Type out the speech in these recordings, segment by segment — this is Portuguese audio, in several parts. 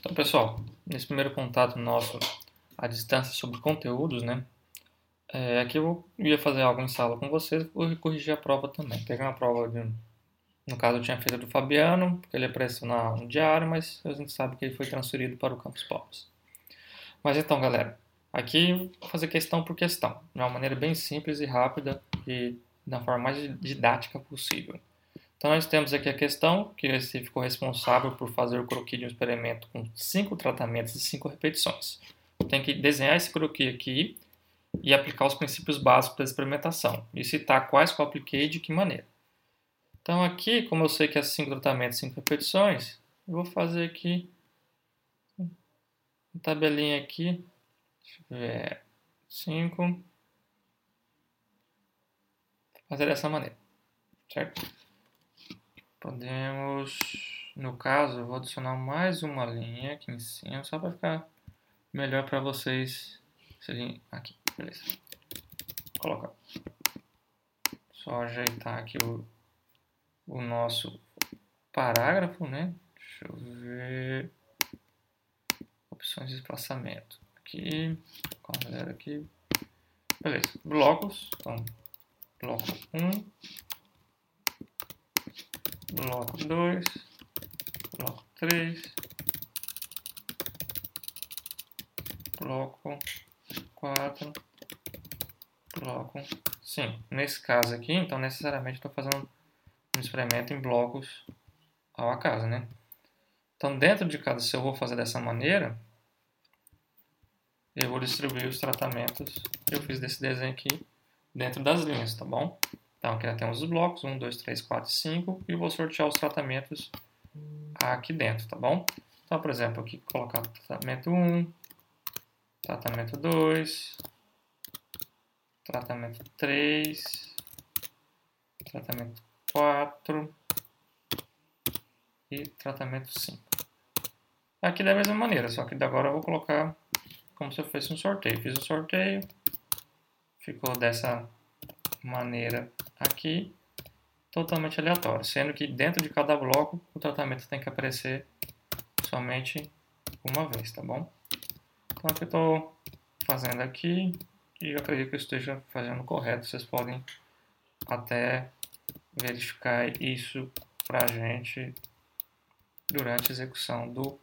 Então, pessoal, nesse primeiro contato nosso à distância sobre conteúdos, né? É, aqui eu ia fazer algo em sala com vocês e corrigir a prova também. Peguei uma prova de, no caso eu tinha feito do Fabiano, porque ele apareceu no diário, mas a gente sabe que ele foi transferido para o Campus Palmas. Mas então, galera, aqui vou fazer questão por questão, de uma maneira bem simples e rápida e da forma mais didática possível. Então nós temos aqui a questão que você ficou responsável por fazer o croquis de um experimento com cinco tratamentos e cinco repetições. Tem que desenhar esse croquis aqui e aplicar os princípios básicos da experimentação e citar quais que eu apliquei e de que maneira. Então aqui, como eu sei que é cinco tratamentos e cinco repetições, eu vou fazer aqui uma tabelinha aqui, deixa eu ver, 5, fazer dessa maneira, certo? Podemos, no caso, eu vou adicionar mais uma linha aqui em cima, só para ficar melhor para vocês. Aqui, beleza. Colocar. Só ajeitar aqui o, o nosso parágrafo, né? Deixa eu ver. Opções de espaçamento. Aqui, galera aqui. Beleza. Blocos. Então, bloco 1 bloco 2, bloco 3, bloco 4, bloco 5. Nesse caso aqui, então necessariamente estou fazendo um experimento em blocos ao acaso, né? Então dentro de cada, se eu vou fazer dessa maneira, eu vou distribuir os tratamentos que eu fiz desse desenho aqui dentro das linhas, tá bom? Então, aqui temos os blocos, 1, 2, 3, 4, 5, e vou sortear os tratamentos aqui dentro, tá bom? Então, por exemplo, aqui colocar tratamento 1, tratamento 2, tratamento 3, tratamento 4 e tratamento 5. Aqui da mesma maneira, só que agora eu vou colocar como se eu fosse um sorteio. Fiz o sorteio, ficou dessa maneira aqui totalmente aleatório, sendo que dentro de cada bloco o tratamento tem que aparecer somente uma vez, tá bom? Então, o que eu estou fazendo aqui, e eu acredito que eu esteja fazendo correto, vocês podem até verificar isso para a gente durante a execução do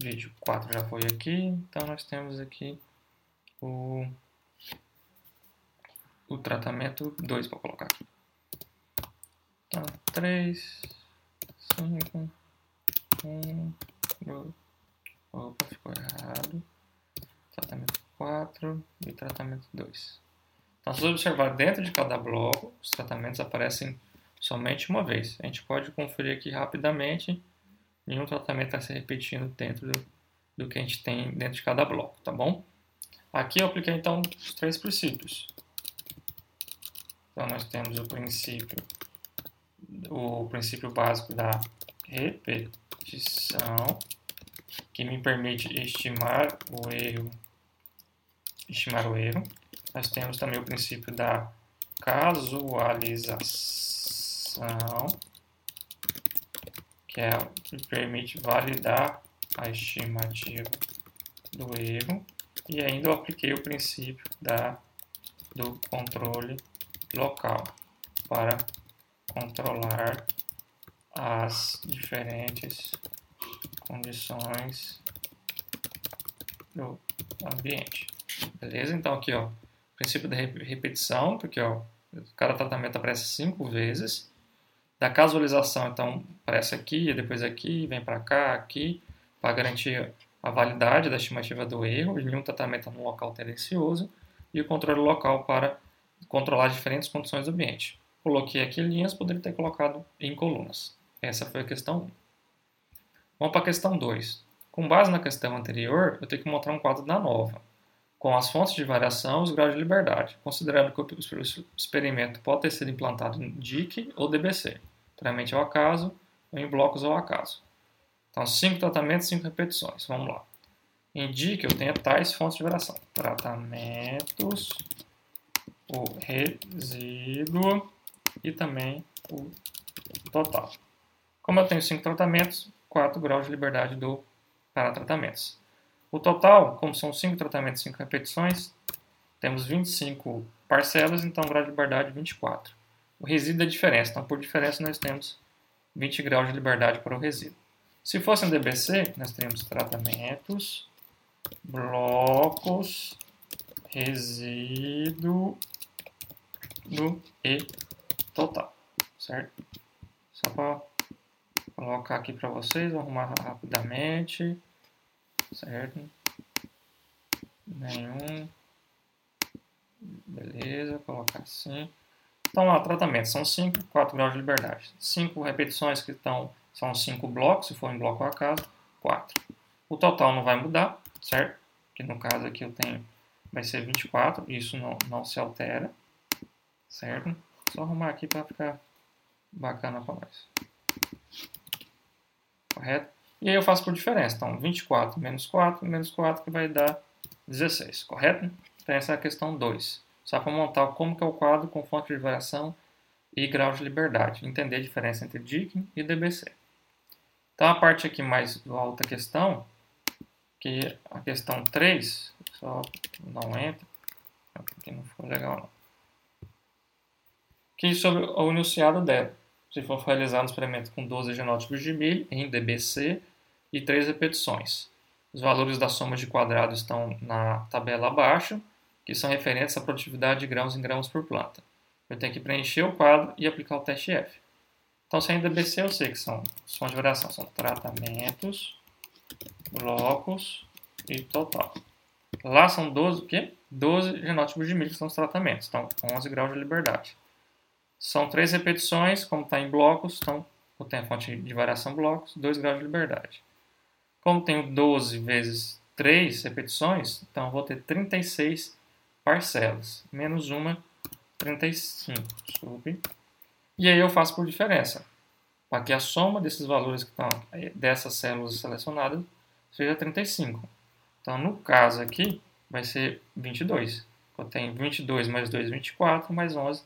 vídeo. 4 já foi aqui, então nós temos aqui o o tratamento 2, vou colocar aqui. Então, 3, 5, 1, 2, opa, ficou errado. Tratamento 4 e tratamento 2. Então, se você observar dentro de cada bloco, os tratamentos aparecem somente uma vez. A gente pode conferir aqui rapidamente. Nenhum tratamento está se repetindo dentro do, do que a gente tem dentro de cada bloco, tá bom? Aqui eu apliquei então os três princípios. Então, nós temos o princípio, o princípio básico da repetição, que me permite estimar o erro, estimar o erro. Nós temos também o princípio da casualização, que é que permite validar a estimativa do erro. E ainda eu apliquei o princípio da, do controle local para controlar as diferentes condições do ambiente. Beleza? Então aqui, ó, princípio da repetição, porque ó, cada tratamento aparece cinco vezes. Da casualização, então, aparece aqui, depois aqui, vem para cá, aqui, para garantir a validade da estimativa do erro, nenhum tratamento no local tendencioso, e o controle local para controlar diferentes condições do ambiente. Coloquei aqui linhas, poderia ter colocado em colunas. Essa foi a questão 1. Vamos para a questão 2. Com base na questão anterior, eu tenho que mostrar um quadro da nova, com as fontes de variação e os graus de liberdade, considerando que o experimento pode ter sido implantado em DIC ou DBC, puramente ao acaso ou em blocos ao acaso. Então, 5 tratamentos, 5 repetições. Vamos lá. Em DIC eu tenho tais fontes de variação. Tratamentos o resíduo e também o total. Como eu tenho cinco tratamentos, 4 graus de liberdade do para tratamentos. O total, como são 5 tratamentos, 5 repetições, temos 25 parcelas, então grau de liberdade 24. O resíduo é a diferença, então por diferença nós temos 20 graus de liberdade para o resíduo. Se fosse um DBC, nós teríamos tratamentos, blocos, resíduo e total, certo? Só para colocar aqui para vocês, arrumar rapidamente, certo? Nenhum, beleza, colocar assim. Então, lá, tratamento, são 5, 4 graus de liberdade. 5 repetições que estão, são 5 blocos, se for em bloco a casa, 4. O total não vai mudar, certo? Que no caso aqui eu tenho, vai ser 24, isso não, não se altera, certo? Só arrumar aqui para ficar bacana para nós. Correto? E aí eu faço por diferença. Então, 24 menos 4, menos 4 que vai dar 16, correto? Então, essa é a questão 2. Só para montar como que é o quadro com fonte de variação e grau de liberdade. Entender a diferença entre Deakin e DBC. Então, a parte aqui mais alta questão, que a questão 3, só não entra, porque não foi legal não. Que sobre o enunciado dela. Se for realizar um experimento com 12 genótipos de milho em DBC e 3 repetições. Os valores da soma de quadrados estão na tabela abaixo, que são referentes à produtividade de grãos em grãos por planta. Eu tenho que preencher o quadro e aplicar o teste F. Então, se é em DBC, eu sei que são som de variação, são tratamentos, blocos e total. Lá são 12, o quê? 12 genótipos de milho que são os tratamentos, então 11 graus de liberdade. São três repetições, como está em blocos, então eu tenho a fonte de variação blocos, 2 graus de liberdade. Como tenho 12 vezes 3 repetições, então vou ter 36 parcelas, menos uma, 35, desculpe. E aí eu faço por diferença, para que a soma desses valores que estão dessas células selecionadas seja 35. Então, no caso aqui, vai ser 22. Eu tenho 22 mais 2, 24, mais 11,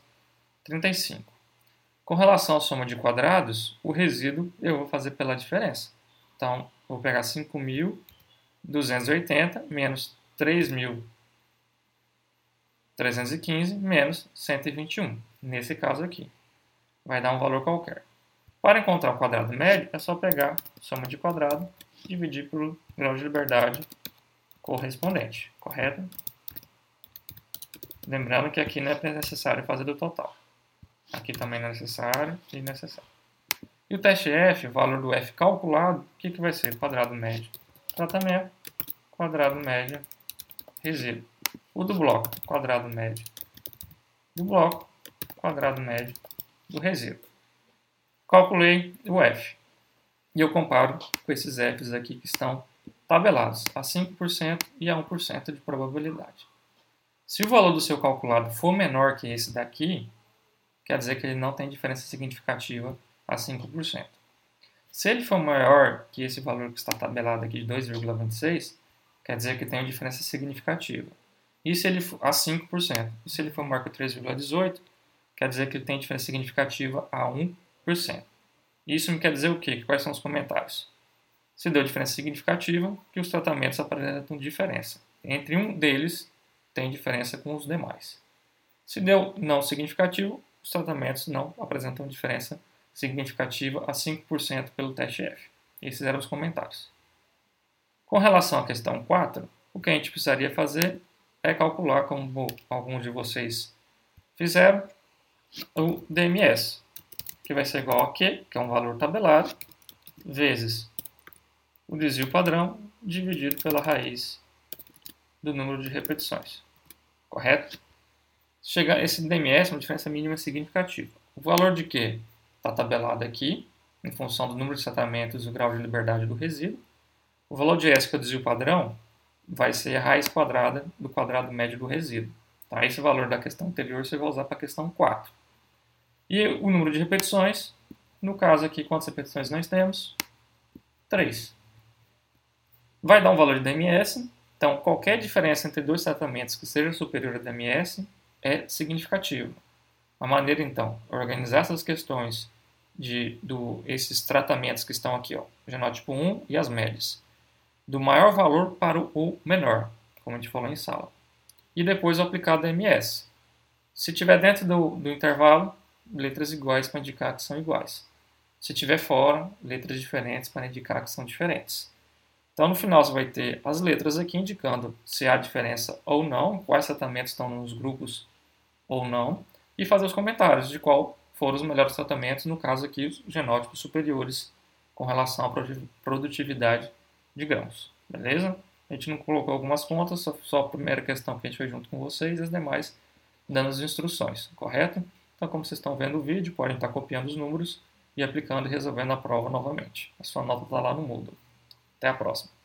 35. Com relação à soma de quadrados, o resíduo eu vou fazer pela diferença. Então, vou pegar 5.280 menos 3.315 menos 121, nesse caso aqui. Vai dar um valor qualquer. Para encontrar o quadrado médio, é só pegar soma de quadrado dividir pelo grau de liberdade correspondente, correto? Lembrando que aqui não é necessário fazer do total. Aqui também é necessário e necessário. E o teste F, o valor do F calculado, o que, que vai ser? Quadrado médio, tratamento, quadrado médio, resíduo. O do bloco, quadrado médio do bloco, quadrado médio do resíduo. Calculei o F. E eu comparo com esses Fs aqui que estão tabelados a 5% e a 1% de probabilidade. Se o valor do seu calculado for menor que esse daqui, quer dizer que ele não tem diferença significativa a 5%. Se ele for maior que esse valor que está tabelado aqui de 2,26, quer dizer que tem uma diferença significativa. E se ele for a 5%? E se ele for maior que 3,18, quer dizer que ele tem diferença significativa a 1%. Isso me quer dizer o quê? Quais são os comentários? Se deu diferença significativa, que os tratamentos apresentam diferença. Entre um deles, tem diferença com os demais. Se deu não significativo, os tratamentos não apresentam diferença significativa a 5% pelo teste F. Esses eram os comentários. Com relação à questão 4, o que a gente precisaria fazer é calcular, como alguns de vocês fizeram, o DMS, que vai ser igual a Q, que é um valor tabelado, vezes o desvio padrão dividido pela raiz do número de repetições. Correto? Chega, esse DMS uma diferença mínima significativa. O valor de Q está tabelado aqui, em função do número de tratamentos e o grau de liberdade do resíduo. O valor de S, que é o desvio padrão, vai ser a raiz quadrada do quadrado médio do resíduo. Tá? Esse valor da questão anterior você vai usar para a questão 4. E o número de repetições, no caso aqui, quantas repetições nós temos? 3. Vai dar um valor de DMS, então qualquer diferença entre dois tratamentos que seja superior a DMS é significativa. A maneira, então, organizar essas questões de do, esses tratamentos que estão aqui, ó, genótipo 1 e as médias. do maior valor para o menor, como a gente falou em sala. E depois aplicado MS. Se tiver dentro do, do intervalo, letras iguais para indicar que são iguais. Se tiver fora, letras diferentes para indicar que são diferentes. Então, no final, você vai ter as letras aqui indicando se há diferença ou não, quais tratamentos estão nos grupos ou não, e fazer os comentários de qual foram os melhores tratamentos, no caso aqui, os genótipos superiores com relação à produtividade de grãos. Beleza? A gente não colocou algumas contas, só, a primeira questão que a gente fez junto com vocês, as demais dando as instruções, correto? Então, como vocês estão vendo o vídeo, podem estar copiando os números e aplicando e resolvendo a prova novamente. A sua nota está lá no Moodle. Até a próxima.